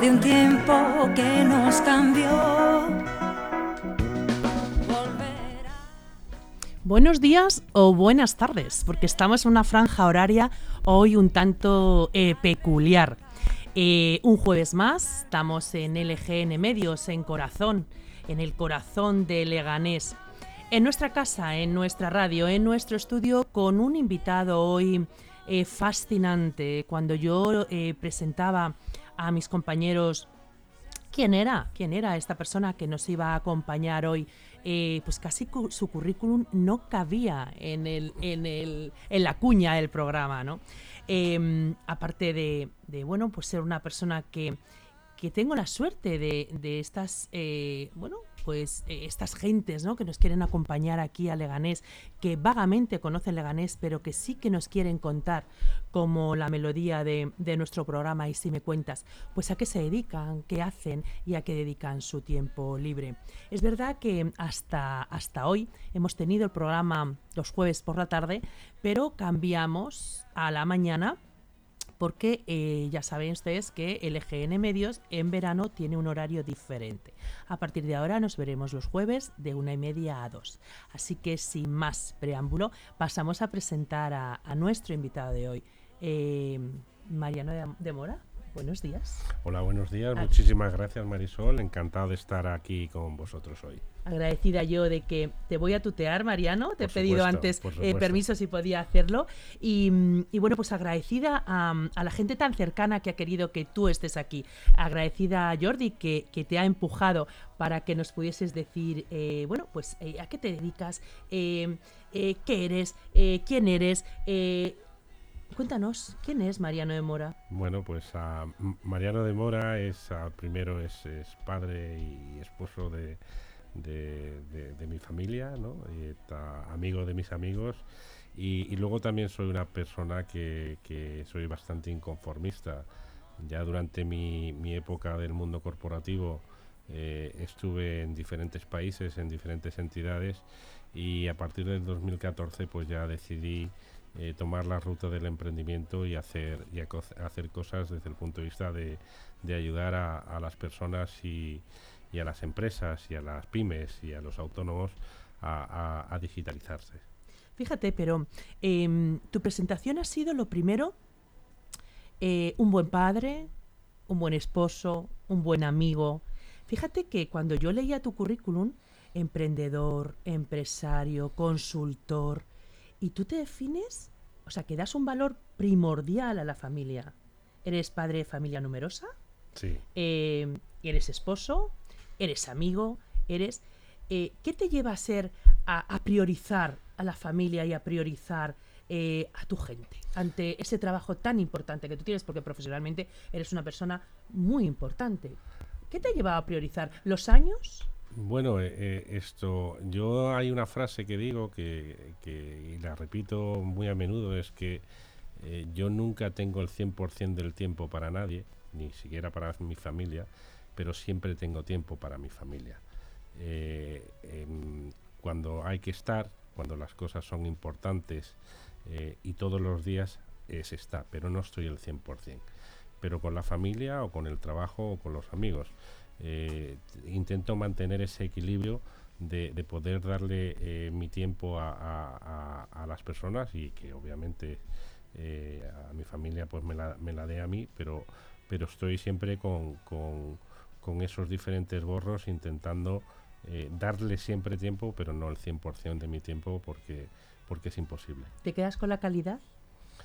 de un tiempo que nos cambió. Buenos días o buenas tardes, porque estamos en una franja horaria hoy un tanto eh, peculiar. Eh, un jueves más, estamos en LGN Medios, en Corazón, en el corazón de Leganés. En nuestra casa, en nuestra radio, en nuestro estudio, con un invitado hoy eh, fascinante. Cuando yo presentaba a mis compañeros quién era, quién era esta persona que nos iba a acompañar hoy eh, pues casi su currículum no cabía en, el, en, el, en la cuña del programa, ¿no? Em, aparte de, bueno, pues ser una persona que, que tengo la suerte de, de estas, eh, bueno, pues eh, estas gentes ¿no? que nos quieren acompañar aquí a Leganés, que vagamente conocen Leganés, pero que sí que nos quieren contar como la melodía de, nuestro programa y si me cuentas, pues a qué se dedican, qué hacen y a qué dedican su tiempo libre. Es verdad que hasta, hasta hoy hemos tenido el programa los jueves por la tarde, pero cambiamos a la mañana porque eh, ya saben ustedes que el EGN Medios en verano tiene un horario diferente. A partir de ahora nos veremos los jueves de una y media a dos. Así que sin más preámbulo, pasamos a presentar a, nuestro invitado de hoy, eh, Mariano de Mora. Buenos días. Hola, buenos días. Muchísimas gracias, Marisol. Encantado de estar aquí con vosotros hoy. Agradecida yo de que te voy a tutear, Mariano. Te he pedido antes eh, permiso si podía hacerlo. Y, bueno, pues agradecida a, la gente tan cercana que ha querido que tú estés aquí. Agradecida a Jordi que, te ha empujado para que nos pudieses decir, eh, bueno, pues eh, a qué te dedicas, qué eres, quién eres Cuéntanos, ¿quién es Mariano de Mora? Bueno, pues Mariano de Mora es primero es, padre y esposo de, mi familia, ¿no? Y amigo de mis amigos. Y, luego también soy una persona que, soy bastante inconformista. Ya durante mi, época del mundo corporativo eh, estuve en diferentes países, en diferentes entidades y a partir del 2014 pues ya decidí eh, tomar la ruta del emprendimiento y hacer, y hacer cosas desde el punto de vista de, ayudar a, las personas y, a las empresas y a las pymes y a los autónomos a, digitalizarse. Fíjate, pero em, tu presentación ha sido lo primero, eh, un buen padre, un buen esposo, un buen amigo. Fíjate que cuando yo leía tu currículum, emprendedor, empresario, consultor, y tú te defines, o sea, que das un valor primordial a la familia. Eres padre de familia numerosa, sí. Eh, eres esposo, eres amigo, eres... Eh, ¿Qué te lleva a ser, a, priorizar a la familia y a priorizar eh, a tu gente ante ese trabajo tan importante que tú tienes? Porque profesionalmente eres una persona muy importante. ¿Qué te lleva a priorizar? ¿Los años? Bueno, eh, eh, esto, yo hay una frase que digo que, y la repito muy a menudo, es que eh, yo nunca tengo el 100% del tiempo para nadie, ni siquiera para mi familia, pero siempre tengo tiempo para mi familia. cuando hay que estar, cuando las cosas son importantes y todos los días es está, pero no estoy el 100%. Pero con la familia o con el trabajo o con los amigos eh, intento mantener ese equilibrio de, poder darle eh, mi tiempo a, las personas y que obviamente eh, a mi familia pues me la, me la dé a mí, pero, pero estoy siempre con, con, esos diferentes gorros intentando darle siempre tiempo, pero no el 100% de mi tiempo porque, porque es imposible. ¿Te quedas con la calidad?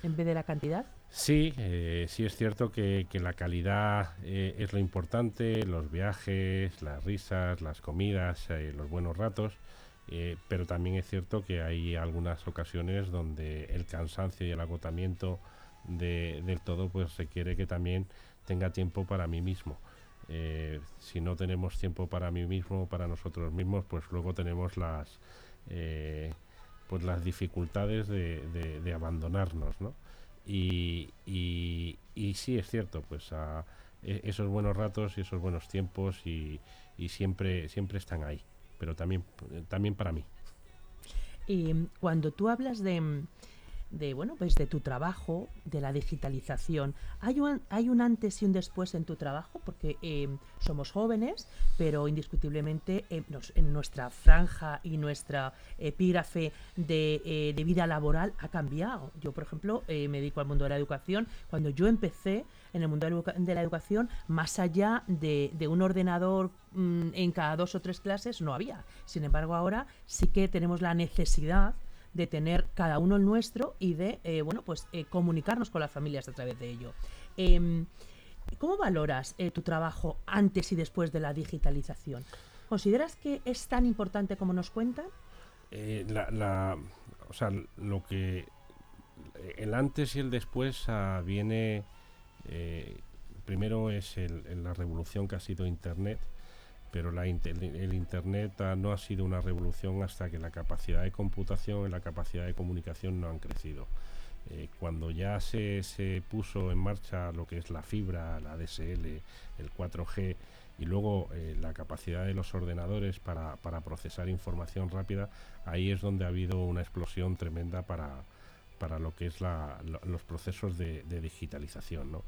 En vez de la cantidad? Sí, eh, sí es cierto que, la calidad eh, es lo importante, los viajes, las risas, las comidas, eh, los buenos ratos, pero también es cierto que hay algunas ocasiones donde el cansancio y el agotamiento de, del todo pues requiere que también tenga tiempo para mí mismo. si no tenemos tiempo para mí mismo, para nosotros mismos, pues luego tenemos las pues las dificultades de, abandonarnos, ¿no? Y, y, sí es cierto, pues e, esos buenos ratos y esos buenos tiempos y, y, siempre, siempre están ahí, pero también, también para mí. Y cuando tú hablas de, de bueno pues de tu trabajo de la digitalización. Hay un, hay un antes y un después en tu trabajo porque eh, somos jóvenes pero indiscutiblemente eh, en nuestra franja y nuestra epígrafe de, eh, de, vida laboral ha cambiado. Yo por ejemplo me dedico al mundo de la educación. Cuando yo empecé en el mundo de la educación más allá de, de un ordenador mm, en cada dos o tres clases no había. Sin embargo ahora sí que tenemos la necesidad de tener cada uno el nuestro y de eh, bueno pues eh, comunicarnos con las familias a través de ello. Em, ¿Cómo valoras eh, tu trabajo antes y después de la digitalización? ¿Consideras que es tan importante como nos cuentan? o sea, lo que el antes y el después ah, viene primero es la revolución que ha sido Internet pero la el Internet no ha sido una revolución hasta que la capacidad de computación y la capacidad de comunicación no han crecido. Eh, cuando ya se, se, puso en marcha lo que es la fibra, la DSL, el 4G y luego eh, la capacidad de los ordenadores para, para, procesar información rápida, ahí es donde ha habido una explosión tremenda para, para lo que es la, los procesos de, de digitalización. ¿no?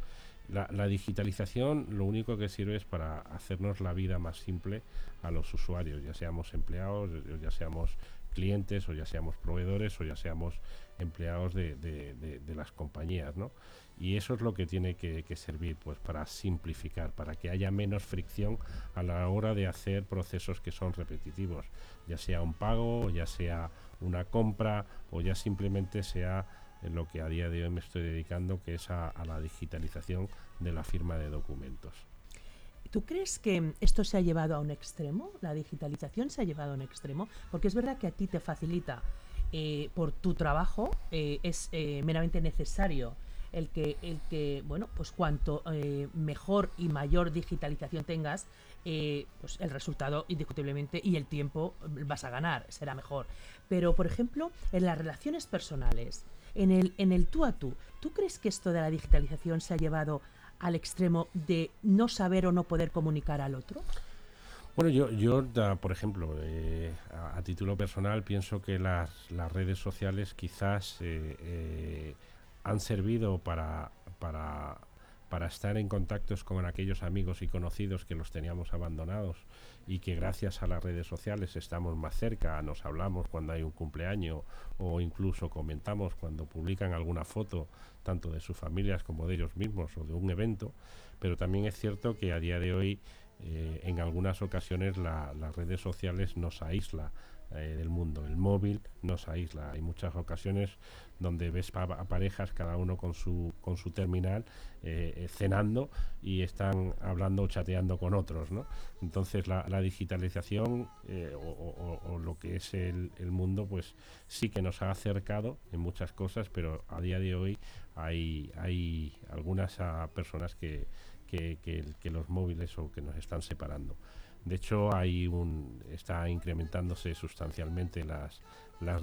La, digitalización lo único que sirve es para hacernos la vida más simple a los usuarios, ya seamos empleados, ya seamos clientes o ya seamos proveedores o ya seamos empleados de, las compañías, ¿no? Y eso es lo que tiene que, servir, pues, para simplificar, para que haya menos fricción a la hora de hacer procesos que son repetitivos, ya sea un pago, ya sea una compra o ya simplemente sea en lo que a día de hoy me estoy dedicando, que es a, la digitalización de la firma de documentos. ¿Tú crees que esto se ha llevado a un extremo? ¿La digitalización se ha llevado a un extremo? Porque es verdad que a ti te facilita eh, por tu trabajo, eh, es eh, meramente necesario el que, el que, bueno, pues cuanto mejor y mayor digitalización tengas, pues el resultado indiscutiblemente y el tiempo vas a ganar, será mejor. Pero, por ejemplo, en las relaciones personales, en el, en el tú a tú. ¿Tú crees que esto de la digitalización se ha llevado al extremo de no saber o no poder comunicar al otro? Bueno, yo, yo por ejemplo, eh, a, título personal, pienso que las, las redes sociales quizás eh, eh, han servido para, para, para estar en contactos con aquellos amigos y conocidos que los teníamos abandonados y que gracias a las redes sociales estamos más cerca, nos hablamos cuando hay un cumpleaños o incluso comentamos cuando publican alguna foto tanto de sus familias como de ellos mismos o de un evento, pero también es cierto que a día de hoy eh, en algunas ocasiones las redes sociales nos aísla eh, del mundo. El móvil nos aísla. Hay muchas ocasiones donde ves a parejas, cada uno con su, con su terminal, eh, eh, cenando y están hablando o chateando con otros. ¿no? Entonces la, digitalización o, lo que es el, mundo, pues sí que nos ha acercado en muchas cosas, pero a día de hoy hay, hay algunas ah, personas que, que, que los móviles o que nos están separando. De hecho, hay un, está incrementándose sustancialmente las,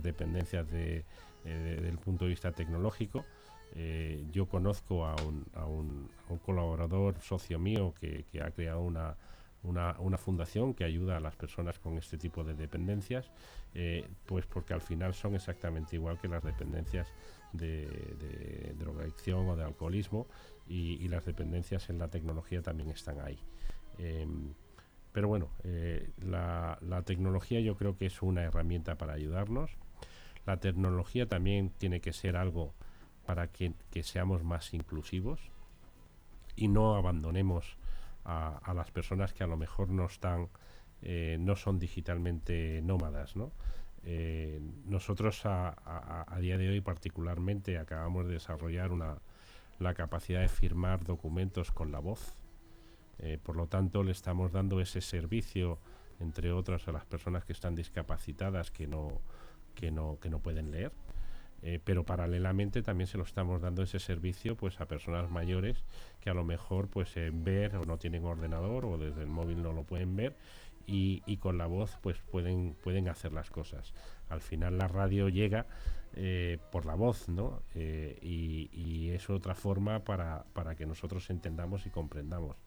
dependencias de, eh, desde el punto de vista tecnológico. Eh, yo conozco a un, colaborador socio mío que, ha creado una, fundación que ayuda a las personas con este tipo de dependencias, eh, pues porque al final son exactamente igual que las dependencias de, de drogadicción o de alcoholismo y, las dependencias en la tecnología también están ahí. Em, pero bueno, eh, la, tecnología yo creo que es una herramienta para ayudarnos. La tecnología también tiene que ser algo para que, seamos más inclusivos y no abandonemos a, las personas que a lo mejor no están, eh, no son digitalmente nómadas, ¿no? Eh, nosotros a, día de hoy particularmente acabamos de desarrollar una, la capacidad de firmar documentos con la voz eh, por lo tanto, le estamos dando ese servicio, entre otras, a las personas que están discapacitadas que no, que no, que no pueden leer. Eh, pero paralelamente también se lo estamos dando ese servicio pues a personas mayores que a lo mejor pues en ver o no tienen ordenador o desde el móvil no lo pueden ver y, y, con la voz pues pueden pueden hacer las cosas. Al final la radio llega eh, por la voz no y, y, es otra forma para, para que nosotros entendamos y comprendamos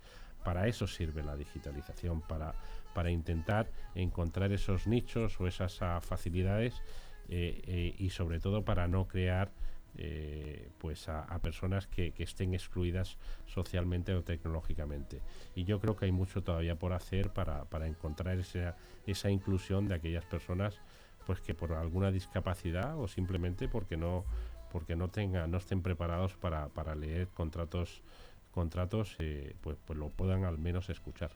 para eso sirve la digitalización, para, para intentar encontrar esos nichos o esas ah, facilidades eh, eh, y sobre todo para no crear eh, pues a, personas que, estén excluidas socialmente o tecnológicamente. Y yo creo que hay mucho todavía por hacer para, encontrar esa, esa inclusión de aquellas personas pues que por alguna discapacidad o simplemente porque no porque no tengan no estén preparados para, para leer contratos contratos eh, pues pues lo puedan al menos escuchar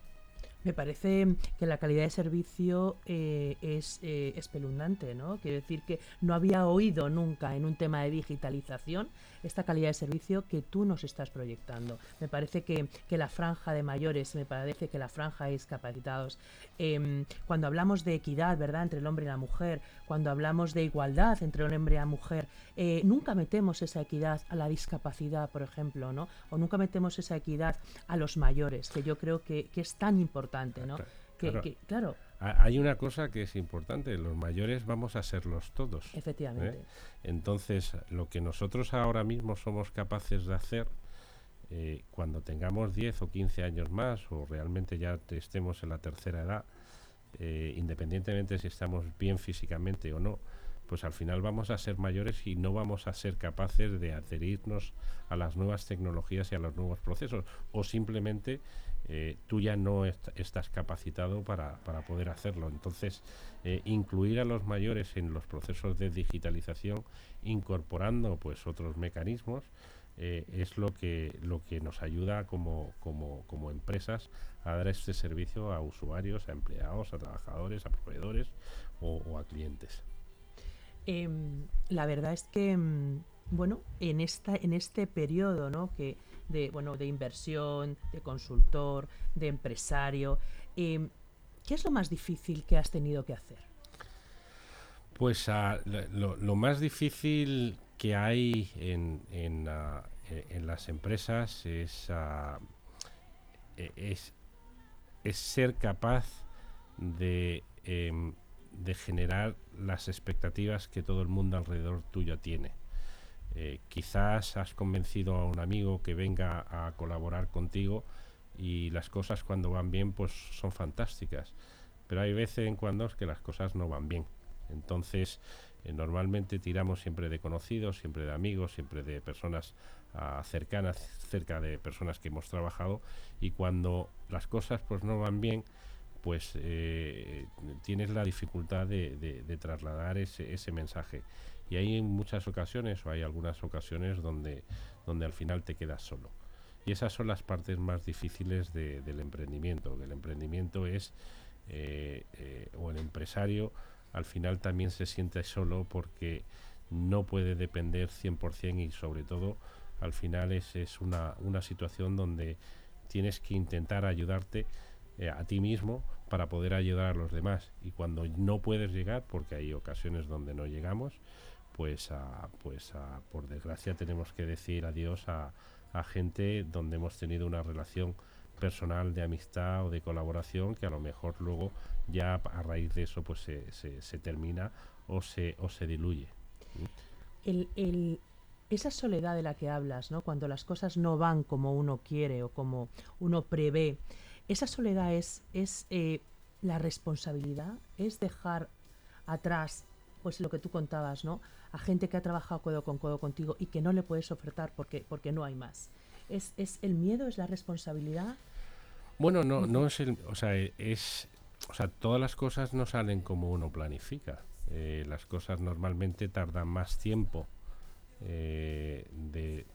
me parece que la calidad de servicio eh, es eh, espeluznante, ¿no? Quiero decir que no había oído nunca en un tema de digitalización esta calidad de servicio que tú nos estás proyectando. Me parece que, la franja de mayores, me parece que la franja de discapacitados, em, cuando hablamos de equidad, ¿verdad?, entre el hombre y la mujer, cuando hablamos de igualdad entre el hombre y la mujer, eh, nunca metemos esa equidad a la discapacidad, por ejemplo, ¿no? O nunca metemos esa equidad a los mayores, que yo creo que, que es tan importante, ¿no? Que, claro. Hay una cosa que es importante, los mayores vamos a serlos todos. Efectivamente. ¿eh? Entonces, lo que nosotros ahora mismo somos capaces de hacer, eh, cuando tengamos 10 o 15 años más, o realmente ya estemos en la tercera edad, eh, independientemente si estamos bien físicamente o no, pues al final vamos a ser mayores y no vamos a ser capaces de adherirnos a las nuevas tecnologías y a los nuevos procesos, o simplemente eh, tú ya no estás capacitado para, poder hacerlo. Entonces, eh, incluir a los mayores en los procesos de digitalización, incorporando pues otros mecanismos, eh, es lo que, lo que nos ayuda como, como, como empresas a dar este servicio a usuarios, a empleados, a trabajadores, a proveedores o, a clientes. Em, la verdad es que, mm, bueno, en, esta, en este periodo, ¿no? Que, de, bueno, de inversión, de consultor, de empresario. Eh, ¿Qué es lo más difícil que has tenido que hacer? Pues ah, lo, más difícil que hay en, en, ah, e, las empresas es, ah, e, es, es, ser capaz de, em, de generar las expectativas que todo el mundo alrededor tuyo tiene. Eh, quizás has convencido a un amigo que venga a colaborar contigo y las cosas cuando van bien pues son fantásticas. Pero hay veces en cuando que las cosas no van bien. Entonces, eh, normalmente tiramos siempre de conocidos, siempre de amigos, siempre de personas ah, cercanas, cerca de personas que hemos trabajado y cuando las cosas pues no van bien, pues eh, tienes la dificultad de, trasladar ese, ese mensaje. Y hay muchas ocasiones, o hay algunas ocasiones donde, donde al final te quedas solo. Y esas son las partes más difíciles del emprendimiento. El emprendimiento es, eh, eh, o el empresario al final también se siente solo porque no puede depender 100% y sobre todo al final es, es una, una situación donde tienes que intentar ayudarte eh, a ti mismo para poder ayudar a los demás. Y cuando no puedes llegar, porque hay ocasiones donde no llegamos, pues, pues por desgracia tenemos que decir adiós a, gente donde hemos tenido una relación personal de amistad o de colaboración que a lo mejor luego ya a raíz de eso pues se, se, termina o se, o se diluye. El, esa soledad de la que hablas, ¿no? cuando las cosas no van como uno quiere o como uno prevé, esa soledad es, es eh, la responsabilidad, es dejar atrás pues lo que tú contabas, ¿no? A gente que ha trabajado codo con codo contigo y que no le puedes ofertar porque, porque no hay más. ¿Es, ¿Es el miedo, es la responsabilidad? Bueno, no, no es el, o sea, es, o sea, todas las cosas no salen como uno planifica. Eh, las cosas normalmente tardan más tiempo eh, de,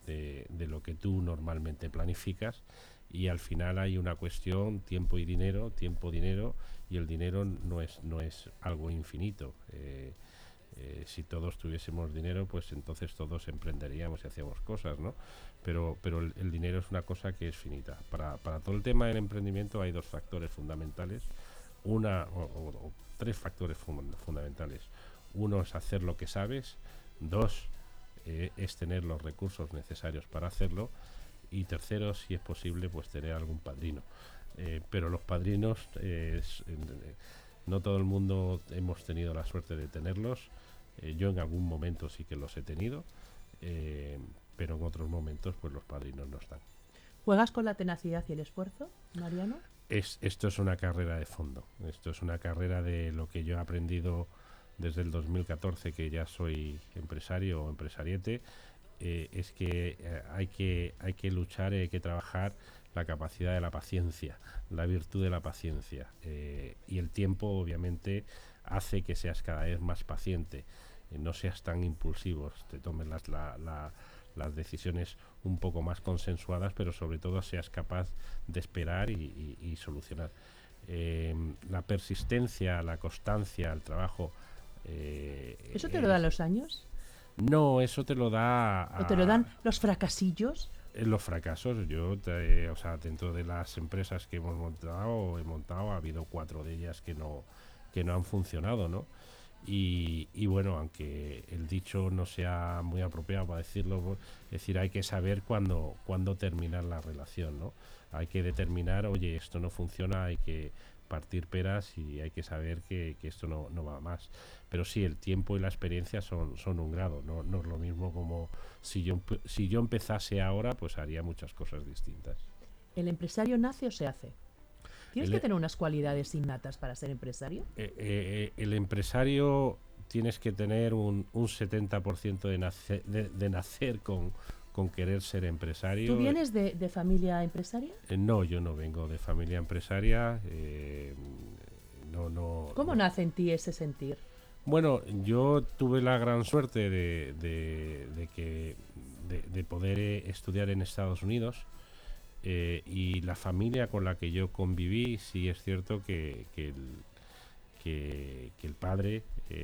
de, lo que tú normalmente planificas y al final hay una cuestión tiempo y dinero, tiempo dinero y el dinero no es no es algo infinito. Eh, eh, si todos tuviésemos dinero, pues entonces todos emprenderíamos y hacíamos cosas, ¿no? Pero, pero el, dinero es una cosa que es finita. Para, para, todo el tema del emprendimiento hay dos factores fundamentales, una o, tres factores fundamentales. Uno es hacer lo que sabes, dos eh, es tener los recursos necesarios para hacerlo y tercero, si es posible, pues tener algún padrino. Eh, pero los padrinos, no todo el mundo hemos tenido la suerte de tenerlos eh, yo en algún momento sí que los he tenido, eh, pero en otros momentos pues los padrinos no están. ¿Juegas con la tenacidad y el esfuerzo, Mariano? Es, esto es una carrera de fondo. Esto es una carrera de lo que yo he aprendido desde el 2014 que ya soy empresario o empresariete, eh, es que, hay que hay que luchar hay que trabajar la capacidad de la paciencia, la virtud de la paciencia. Eh, y el tiempo, obviamente, hace que seas cada vez más paciente, no seas tan impulsivo, te tomes las, las decisiones un poco más consensuadas, pero sobre todo seas capaz de esperar y, solucionar. la persistencia, la constancia, el trabajo. ¿Eso te lo dan los años? No, eso te lo da. ¿O te lo dan los fracasillos? En los fracasos, yo, o sea, dentro de las empresas que hemos montado, he montado, ha habido cuatro de ellas que no, que no han funcionado, ¿no? Y, y, bueno, aunque el dicho no sea muy apropiado para decirlo, es decir, hay que saber cuándo, cuándo terminar la relación, ¿no? Hay que determinar, oye, esto no funciona, hay que partir peras y hay que saber que, esto no, va más. Pero sí, el tiempo y la experiencia son, son un grado, no, no es lo mismo como si yo, si yo empezase ahora, pues haría muchas cosas distintas. ¿El empresario nace o se hace? ¿Tienes que e- tener unas cualidades innatas para ser empresario? Eh, eh, el empresario tienes que tener un, un 70% de, nacer, de nacer con, con querer ser empresario. ¿Tú vienes de, familia empresaria? Eh, no, yo no vengo de familia empresaria. Eh, no, no, ¿Cómo nace en ti ese sentir? Bueno, yo tuve la gran suerte de, de, que, de, poder eh, estudiar en Estados Unidos y la familia con la que yo conviví, sí es cierto que, que, el, que, el padre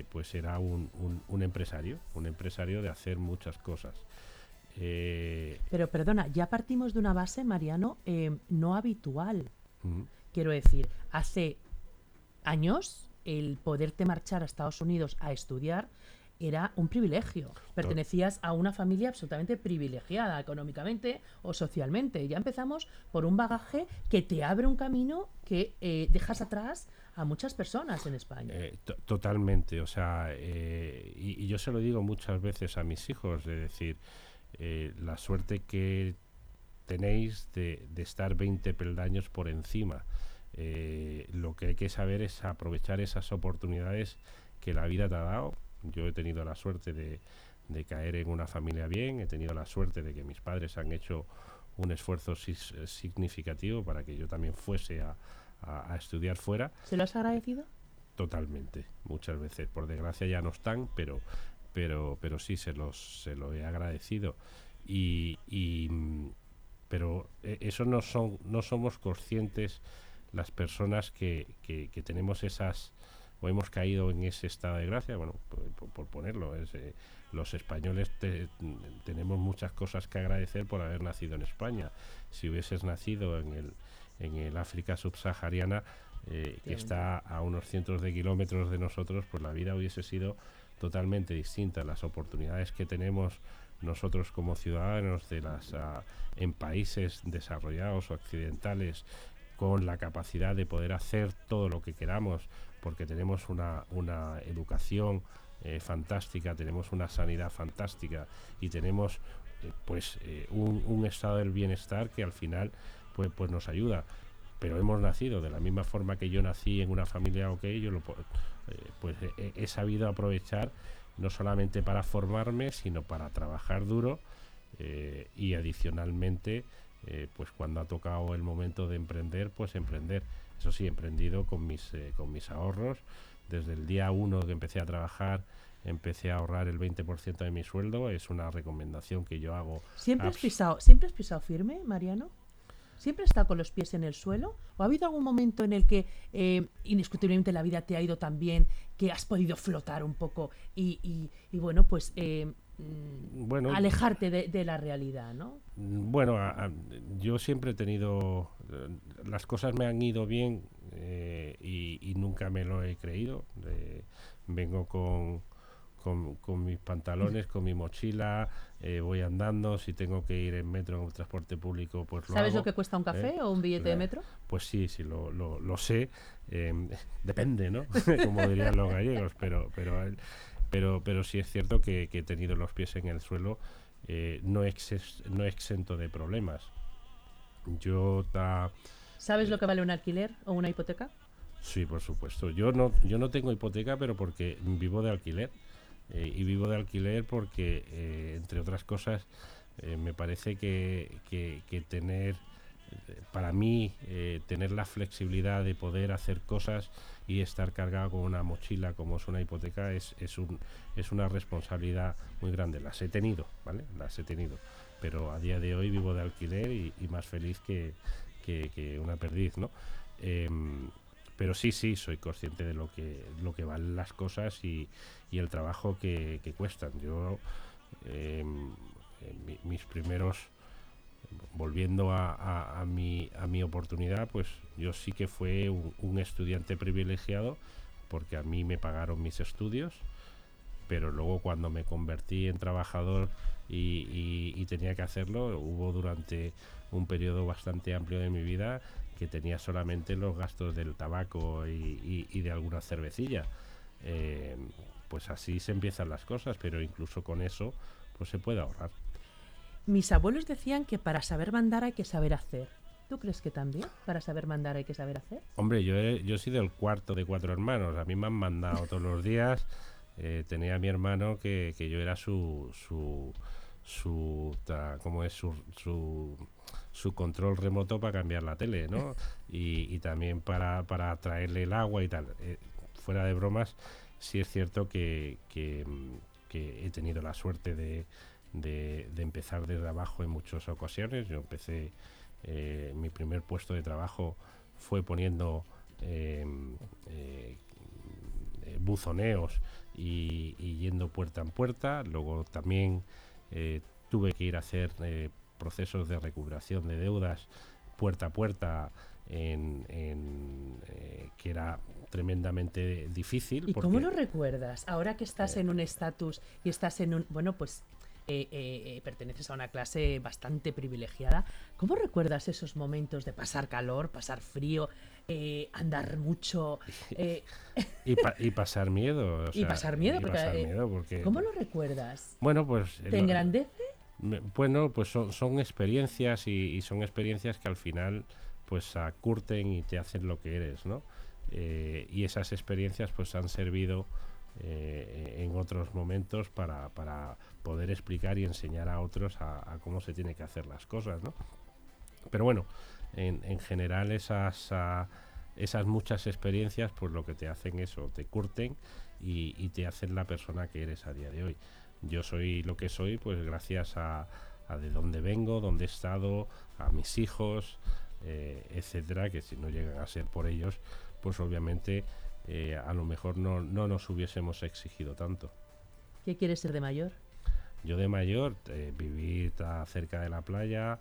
pues era un, un empresario, un empresario de hacer muchas cosas. Eh, Pero perdona, ya partimos de una base, Mariano, eh, no habitual. Quiero decir, hace años el poderte marchar a Estados Unidos a estudiar era un privilegio. Pertenecías a una familia absolutamente privilegiada económicamente o socialmente. Ya empezamos por un bagaje que te abre un camino que eh, dejas atrás a muchas personas en España. totalmente, o sea, y, y, yo se lo digo muchas veces a mis hijos, de decir, eh, la suerte que tenéis de, estar 20 peldaños por encima. Eh, lo que hay que saber es aprovechar esas oportunidades que la vida te ha dado. Yo he tenido la suerte de, caer en una familia bien, he tenido la suerte de que mis padres han hecho un esfuerzo significativo para que yo también fuese a, estudiar fuera. ¿Se lo has agradecido? Totalmente, muchas veces. Por desgracia ya no están, pero pero, pero sí se, los, se lo he agradecido. Y, y, pero e, eso no, son, no somos conscientes las personas que, que, tenemos esas o hemos caído en ese estado de gracia, bueno, por, ponerlo, es, eh, los españoles tenemos muchas cosas que agradecer por haber nacido en España. Si hubieses nacido en el, en el África subsahariana, eh, que está a unos cientos de kilómetros de nosotros, pues la vida hubiese sido totalmente distintas. Las oportunidades que tenemos nosotros como ciudadanos de las ah, en países desarrollados o occidentales con la capacidad de poder hacer todo lo que queramos porque tenemos una, una educación eh, fantástica, tenemos una sanidad fantástica y tenemos eh, pues eh, un, estado del bienestar que al final pues, pues nos ayuda pero hemos nacido de la misma forma que yo nací en una familia ok, yo lo, eh, pues he, sabido aprovechar no solamente para formarme, sino para trabajar duro y adicionalmente, pues cuando ha tocado el momento de emprender, pues emprender. Eso sí, emprendido con mis, con mis ahorros. Desde el día uno que empecé a trabajar, empecé a ahorrar el 20% de mi sueldo. Es una recomendación que yo hago. ¿Siempre has pisado, ¿siempre has pisado firme, Mariano? ¿Siempre está con los pies en el suelo? ¿O ha habido algún momento en el que eh, indiscutiblemente la vida te ha ido tan bien que has podido flotar un poco y, bueno, pues eh, bueno, alejarte de, la realidad, ¿no? Mm, bueno, yo siempre he tenido... Eh, las cosas me han ido bien y, nunca me lo he creído. vengo con con, mis pantalones, con mi mochila, eh, voy andando, si tengo que ir en metro o en transporte público, pues lo ¿Sabes lo que cuesta un café ¿eh? o un billete de metro? Pues sí, sí, lo, lo, sé. Em, depende, ¿no? Como dirían los gallegos, pero, pero, pero, pero sí es cierto que, he tenido los pies en el suelo, eh, no, ex, no exento de problemas. Yo ¿Sabes lo que vale un alquiler o una hipoteca? Sí, por supuesto. Yo no, yo no tengo hipoteca, pero porque vivo de alquiler. Eh, y vivo de alquiler porque, eh, entre otras cosas, me parece que, que, que tener, para mí, tener la flexibilidad de poder hacer cosas y estar cargado con una mochila como es una hipoteca es, es, un, es una responsabilidad muy grande. Las he tenido, ¿vale? Las he tenido. Pero a día de hoy vivo de alquiler y, más feliz que, que, una perdiz, ¿no? Em, pero sí, sí, soy consciente de lo que, lo que valen las cosas y, y el trabajo que, que cuestan. Yo, eh, mi, mis primeros, volviendo a, mi, oportunidad, pues yo sí que fue un, estudiante privilegiado porque a mí me pagaron mis estudios, pero luego cuando me convertí en trabajador y, tenía que hacerlo, hubo durante un periodo bastante amplio de mi vida que tenía solamente los gastos del tabaco y de alguna cervecilla. Eh, pues así se empiezan las cosas, pero incluso con eso pues se puede ahorrar. Mis abuelos decían que para saber mandar hay que saber hacer. ¿Tú crees que también para saber mandar hay que saber hacer? Hombre, yo he, yo he sido el cuarto de cuatro hermanos. A mí me han mandado todos los días. Eh, tenía a mi hermano que, que yo era su, su, su, ta, ¿cómo es? Su, su, su, control remoto para cambiar la tele, ¿no? Y, y también para, para traerle el agua y tal. Eh, fuera de bromas, sí es cierto que, que, que he tenido la suerte de, de, de, empezar desde abajo en muchas ocasiones. Yo empecé, eh, mi primer puesto de trabajo fue poniendo eh, eh, buzoneos y, y, yendo puerta en puerta. Luego también tuve que ir a hacer procesos de recuperación de deudas puerta a puerta en, en eh, que era tremendamente difícil. ¿Y porque, cómo lo recuerdas? Ahora que estás eh, en un estatus y estás en un, bueno, pues eh, eh, perteneces a una clase bastante privilegiada. ¿Cómo recuerdas esos momentos de pasar calor, pasar frío, eh, andar mucho? Eh? y, pa y, pasar miedo. O y pasar miedo, y porque, pasar miedo porque, ¿Cómo lo recuerdas? Bueno, pues... ¿Te engrandece? Bueno, pues son, son experiencias y, y, son experiencias que al final pues acurten y te hacen lo que eres, ¿no? Eh, y esas experiencias pues han servido eh, en otros momentos para, para, poder explicar y enseñar a otros a, cómo se tiene que hacer las cosas, ¿no? Pero bueno, en, en general esas, a, esas muchas experiencias pues lo que te hacen eso, te curten y, te hacen la persona que eres a día de hoy. Yo soy lo que soy pues gracias a, a de dónde vengo, dónde he estado, a mis hijos, eh, etcétera, que si no llegan a ser por ellos, pues obviamente eh, a lo mejor no, no, nos hubiésemos exigido tanto. ¿Qué quieres ser de mayor? Yo de mayor, eh, vivir cerca de la playa,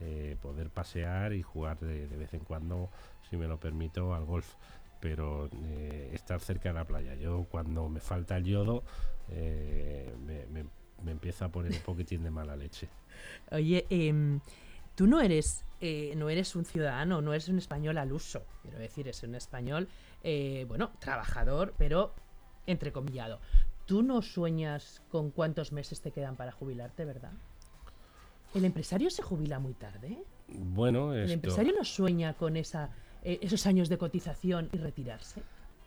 eh, poder pasear y jugar de, vez en cuando, si me lo permito, al golf. Pero eh, estar cerca de la playa. Yo cuando me falta el yodo, me, me, empieza a poner un poquitín de mala leche. Oye, eh, tú no eres, no eres un ciudadano, no eres un español al uso. Quiero decir, es un español bueno, trabajador, pero entrecomillado. Tú no sueñas con cuántos meses te quedan para jubilarte, ¿verdad? ¿El empresario se jubila muy tarde? Bueno, ¿El empresario no sueña con esa, eh, esos años de cotización y retirarse?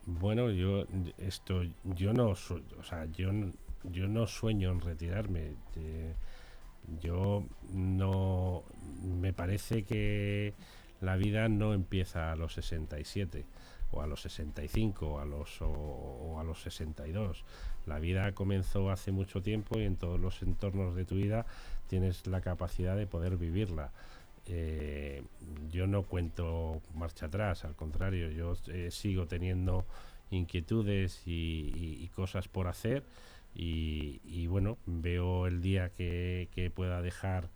Bueno, yo esto yo no o sea, yo yo no sueño en retirarme. Eh, yo no me parece que la vida no empieza a los 67 o a los 65 o a los, o, o, a los 62. La vida comenzó hace mucho tiempo y en todos los entornos de tu vida tienes la capacidad de poder vivirla. Eh, yo no cuento marcha atrás, al contrario, yo eh, sigo teniendo inquietudes y, cosas por hacer y, bueno, veo el día que, pueda dejar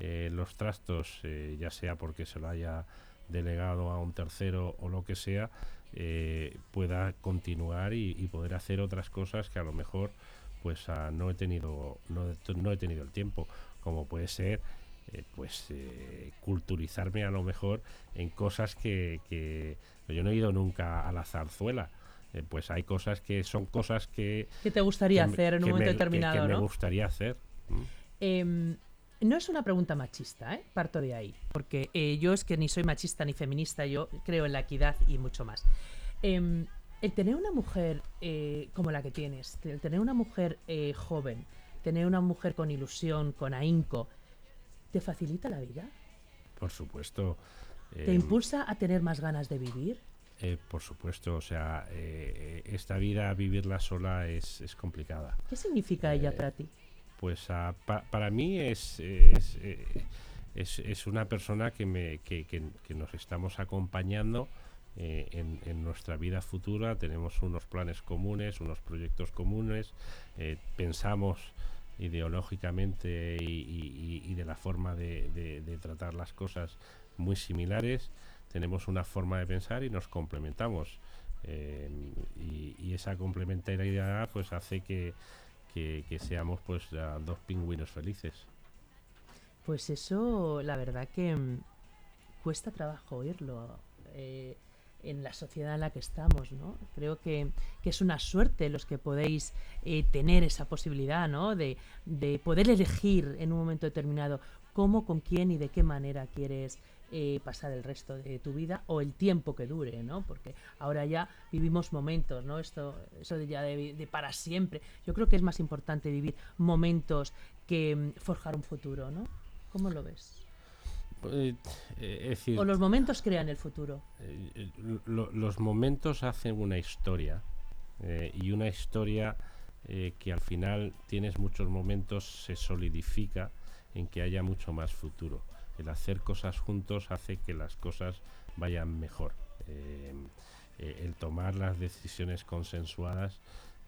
eh, los trastos, ya sea porque se lo haya delegado a un tercero o lo que sea, eh, pueda continuar y, y, poder hacer otras cosas que a lo mejor pues uh, no he tenido no, no, he tenido el tiempo como puede ser eh, pues eh, culturizarme a lo mejor en cosas que, que, yo no he ido nunca a la zarzuela. Eh, pues hay cosas que son cosas que que te gustaría que hacer en un momento me, determinado que, me gustaría hacer no es una pregunta machista, ¿eh? parto de ahí, porque eh, yo es que ni soy machista ni feminista, yo creo en la equidad y mucho más. Em, el tener una mujer eh, como la que tienes, el tener una mujer eh, joven, tener una mujer con ilusión, con ahínco, ¿te facilita la vida? Por supuesto. ¿Te em, impulsa a tener más ganas de vivir? Eh, por supuesto, o sea, eh, esta vida, vivirla sola es, es complicada. ¿Qué significa ella Eh, para ti? Pues pa- para mí es, eh, es- es una persona que, me, que, que- nos estamos acompañando eh, en, en nuestra vida futura. Tenemos unos planes comunes, unos proyectos comunes, eh, pensamos ideológicamente y, de la forma de, de- tratar las cosas muy similares. Tenemos una forma de pensar y nos complementamos. Y, y esa complementariedad pues hace que, que, seamos pues dos pingüinos felices. Pues eso, la verdad que mm, cuesta trabajo oírlo eh, en la sociedad en la que estamos, ¿no? Creo que, que es una suerte los que podéis eh, tener esa posibilidad, ¿no? De, de poder elegir en un momento determinado cómo, con quién y de qué manera quieres eh, pasar el resto de tu vida o el tiempo que dure, ¿no? Porque ahora ya vivimos momentos, ¿no? Esto, eso de ya de, de para siempre. Yo creo que es más importante vivir momentos que mm, forjar un futuro, ¿no? ¿Cómo lo ves? Eh, eh, es decir, O los momentos crean el futuro. eh, lo- los momentos hacen una historia y una historia que al final tienes muchos momentos se solidifica en que haya mucho más futuro. El hacer cosas juntos hace que las cosas vayan mejor. Eh, eh, el tomar las decisiones consensuadas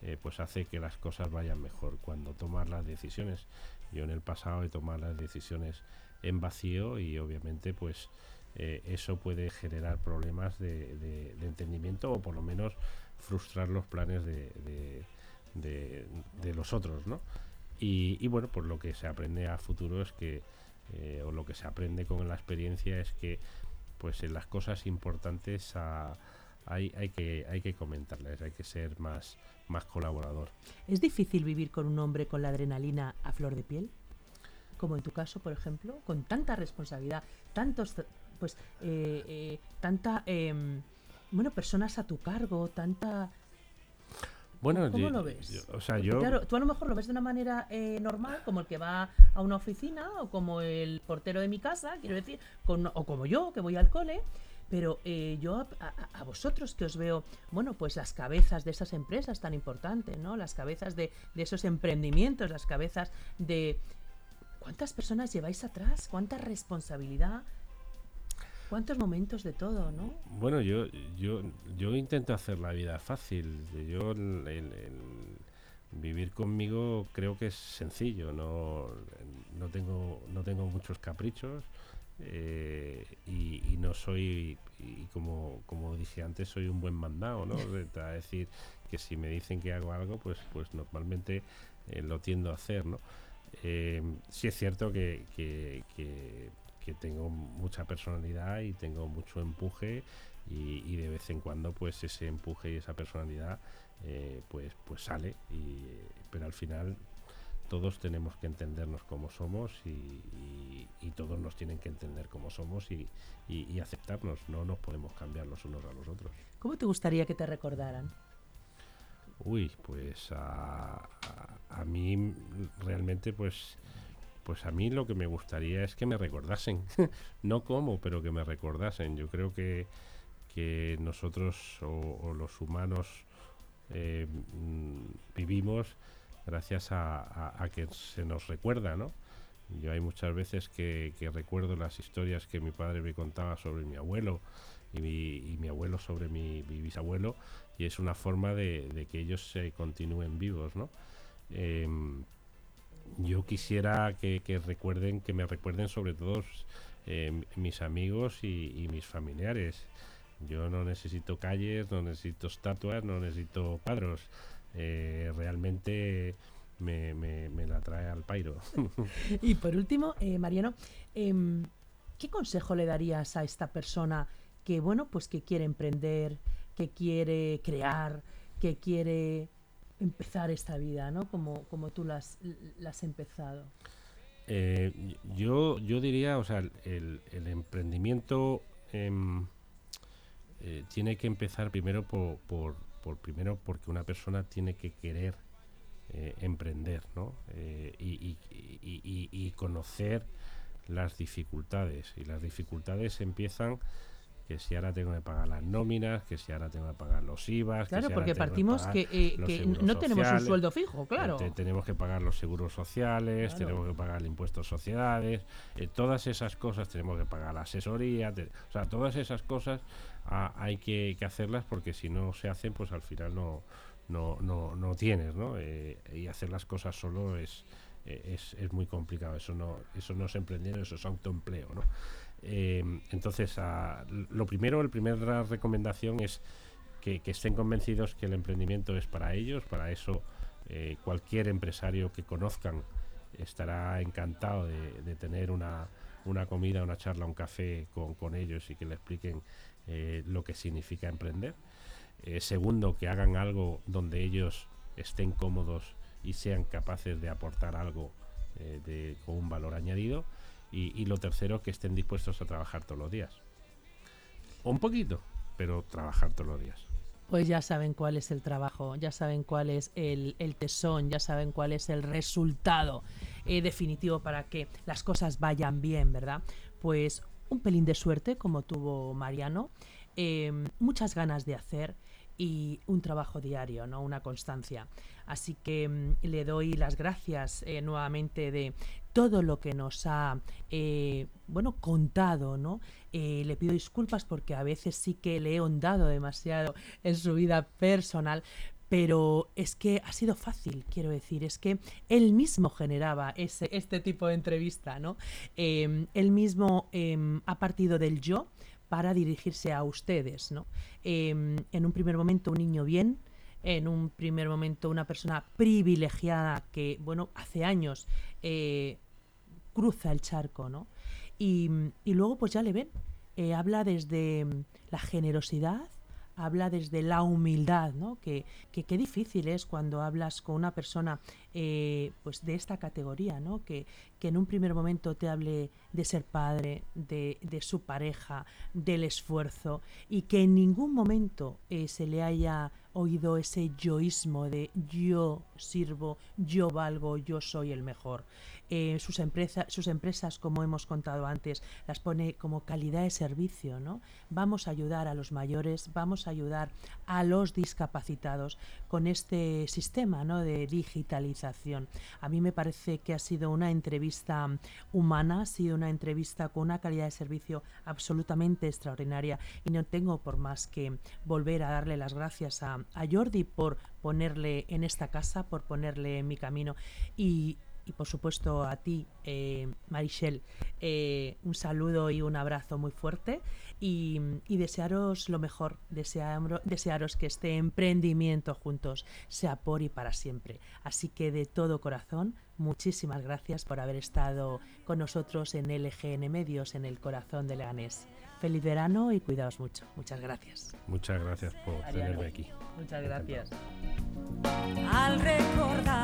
eh, pues hace que las cosas vayan mejor. Cuando tomas las decisiones, yo en el pasado he tomado las decisiones en vacío y obviamente pues eso puede generar problemas de, entendimiento o por lo menos frustrar los planes de, de- los otros, ¿no? Y, y bueno, pues lo que se aprende a futuro es que, eh, o lo que se aprende con la experiencia es que pues en las cosas importantes a- hay, hay, que, hay que comentarlas, hay que ser más, más colaborador. ¿Es difícil vivir con un hombre con la adrenalina a flor de piel? Como en tu caso, por ejemplo, con tanta responsabilidad, tantos, pues, eh, eh, tanta, em, bueno, personas a tu cargo, tanta... Bueno, ¿Cómo yo- lo ves? yo- o sea, yo... Claro, tú a lo mejor lo ves de una manera eh, normal, como el que va a una oficina, o como el portero de mi casa, quiero decir, con- o como yo, que voy al cole, pero eh, yo a vosotros que os veo, bueno, pues las cabezas de esas empresas tan importantes, ¿no? Las cabezas de, de esos emprendimientos, las cabezas de... ¿Cuántas personas lleváis atrás? ¿Cuánta responsabilidad? ¿Cuántos momentos de todo, no? Bueno, yo, yo, yo intento hacer la vida fácil. Yo el, el- el vivir conmigo creo que es sencillo. No, no tengo, no tengo muchos caprichos eh, y, y no soy, y como, como dije antes, soy un buen mandado, ¿no? Es decir, que si me dicen que hago algo, pues, pues normalmente eh, lo tiendo a hacer, ¿no? Eh, sí es cierto que, que- que- que tengo mucha personalidad y tengo mucho empuje y, y de vez en cuando pues ese empuje y esa personalidad eh, pues pues sale y, pero al final todos tenemos que entendernos como somos y, y- y todos nos tienen que entender como somos y, y- aceptarnos no nos podemos cambiar los unos a los otros ¿Cómo te gustaría que te recordaran? Uy, pues a, a- a mí realmente pues pues a mí lo que me gustaría es que me recordasen, no cómo, pero que me recordasen. Yo creo que, que nosotros o, o los humanos eh, mm, vivimos gracias a, a- a que se nos recuerda, ¿no? Yo hay muchas veces que, que recuerdo las historias que mi padre me contaba sobre mi abuelo y mi, y mi abuelo sobre mi, mi bisabuelo y es una forma de, de que ellos se continúen vivos, ¿no? Em, yo quisiera que, recuerden, que me recuerden sobre todo eh, mis amigos y, mis familiares. Yo no necesito calles, no necesito estatuas, no necesito cuadros. Eh, realmente me, me- me la trae al pairo. Y por último, eh, Mariano, em, ¿qué consejo le darías a esta persona que, bueno, pues que quiere emprender, que quiere crear, que quiere empezar esta vida, ¿no? Como, como tú la has, empezado. Eh, yo, yo diría, o sea, el, el emprendimiento em, eh, tiene que empezar primero por, por, por, primero porque una persona tiene que querer eh, emprender ¿no? Y, y, y, conocer las dificultades y las dificultades empiezan que si ahora tengo que pagar las nóminas, que si ahora tengo que pagar los IVAs. Claro, que si porque partimos que, que no tenemos un sueldo fijo, claro. tenemos que pagar los seguros sociales, tenemos que pagar el impuesto a sociedades, todas esas cosas tenemos que pagar la asesoría, o sea, todas esas cosas hay que, hacerlas porque si no se hacen, pues al final no, no, no, no tienes, ¿no? Eh, y hacer las cosas solo es, es, es, muy complicado. Eso no, eso no es emprender, eso es autoempleo, ¿no? Eh, entonces, lo primero, la primera recomendación es que, estén convencidos que el emprendimiento es para ellos, para eso eh, cualquier empresario que conozcan estará encantado de, tener una, una, comida, una charla, un café con, ellos y que le expliquen eh, lo que significa emprender. Segundo, que hagan algo donde ellos estén cómodos y sean capaces de aportar algo eh, con un valor añadido. Y, lo tercero, que estén dispuestos a trabajar todos los días. Un poquito, pero trabajar todos los días. Pues ya saben cuál es el trabajo, ya saben cuál es el, tesón, ya saben cuál es el resultado definitivo para que las cosas vayan bien, ¿verdad? Pues un pelín de suerte, como tuvo Mariano, em, muchas ganas de hacer y un trabajo diario, ¿no? una constancia. Así que em, le doy las gracias eh, nuevamente de todo lo que nos ha eh, bueno contado, ¿no? Eh, le pido disculpas porque a veces sí que le he hondado demasiado en su vida personal, pero es que ha sido fácil, quiero decir, es que él mismo generaba ese, este tipo de entrevista, ¿no? Él mismo em, ha partido del yo para dirigirse a ustedes, ¿no? Em, en un primer momento un niño bien, en un primer momento una persona privilegiada que, bueno, hace años eh, cruza el charco, ¿no? Y, luego pues ya le ven, eh, habla desde la generosidad, habla desde la humildad, ¿no? Que, qué difícil es cuando hablas con una persona eh, pues de esta categoría, ¿no? Que, que en un primer momento te hable de ser padre, de, de su pareja, del esfuerzo y que en ningún momento eh, se le haya oído ese yoísmo de yo sirvo, yo valgo, yo soy el mejor. Eh, sus, empresas sus empresas, como hemos contado antes, las pone como calidad de servicio, ¿no? Vamos a ayudar a los mayores, vamos a ayudar a los discapacitados con este sistema ¿no? de digitalización. A mí me parece que ha sido una entrevista humana, ha sido una entrevista con una calidad de servicio absolutamente extraordinaria y no tengo por más que volver a darle las gracias a, a Jordi por ponerle en esta casa, por ponerle en mi camino y, y por supuesto a ti, eh, eh, un saludo y un abrazo muy fuerte y, desearos lo mejor, desearos que este emprendimiento juntos sea por y para siempre. Así que de todo corazón, muchísimas gracias por haber estado con nosotros en LGN Medios, en el corazón de Leganés. Feliz verano y cuidaos mucho. Muchas gracias. Muchas gracias por tenerme aquí. Muchas gracias. Al recordar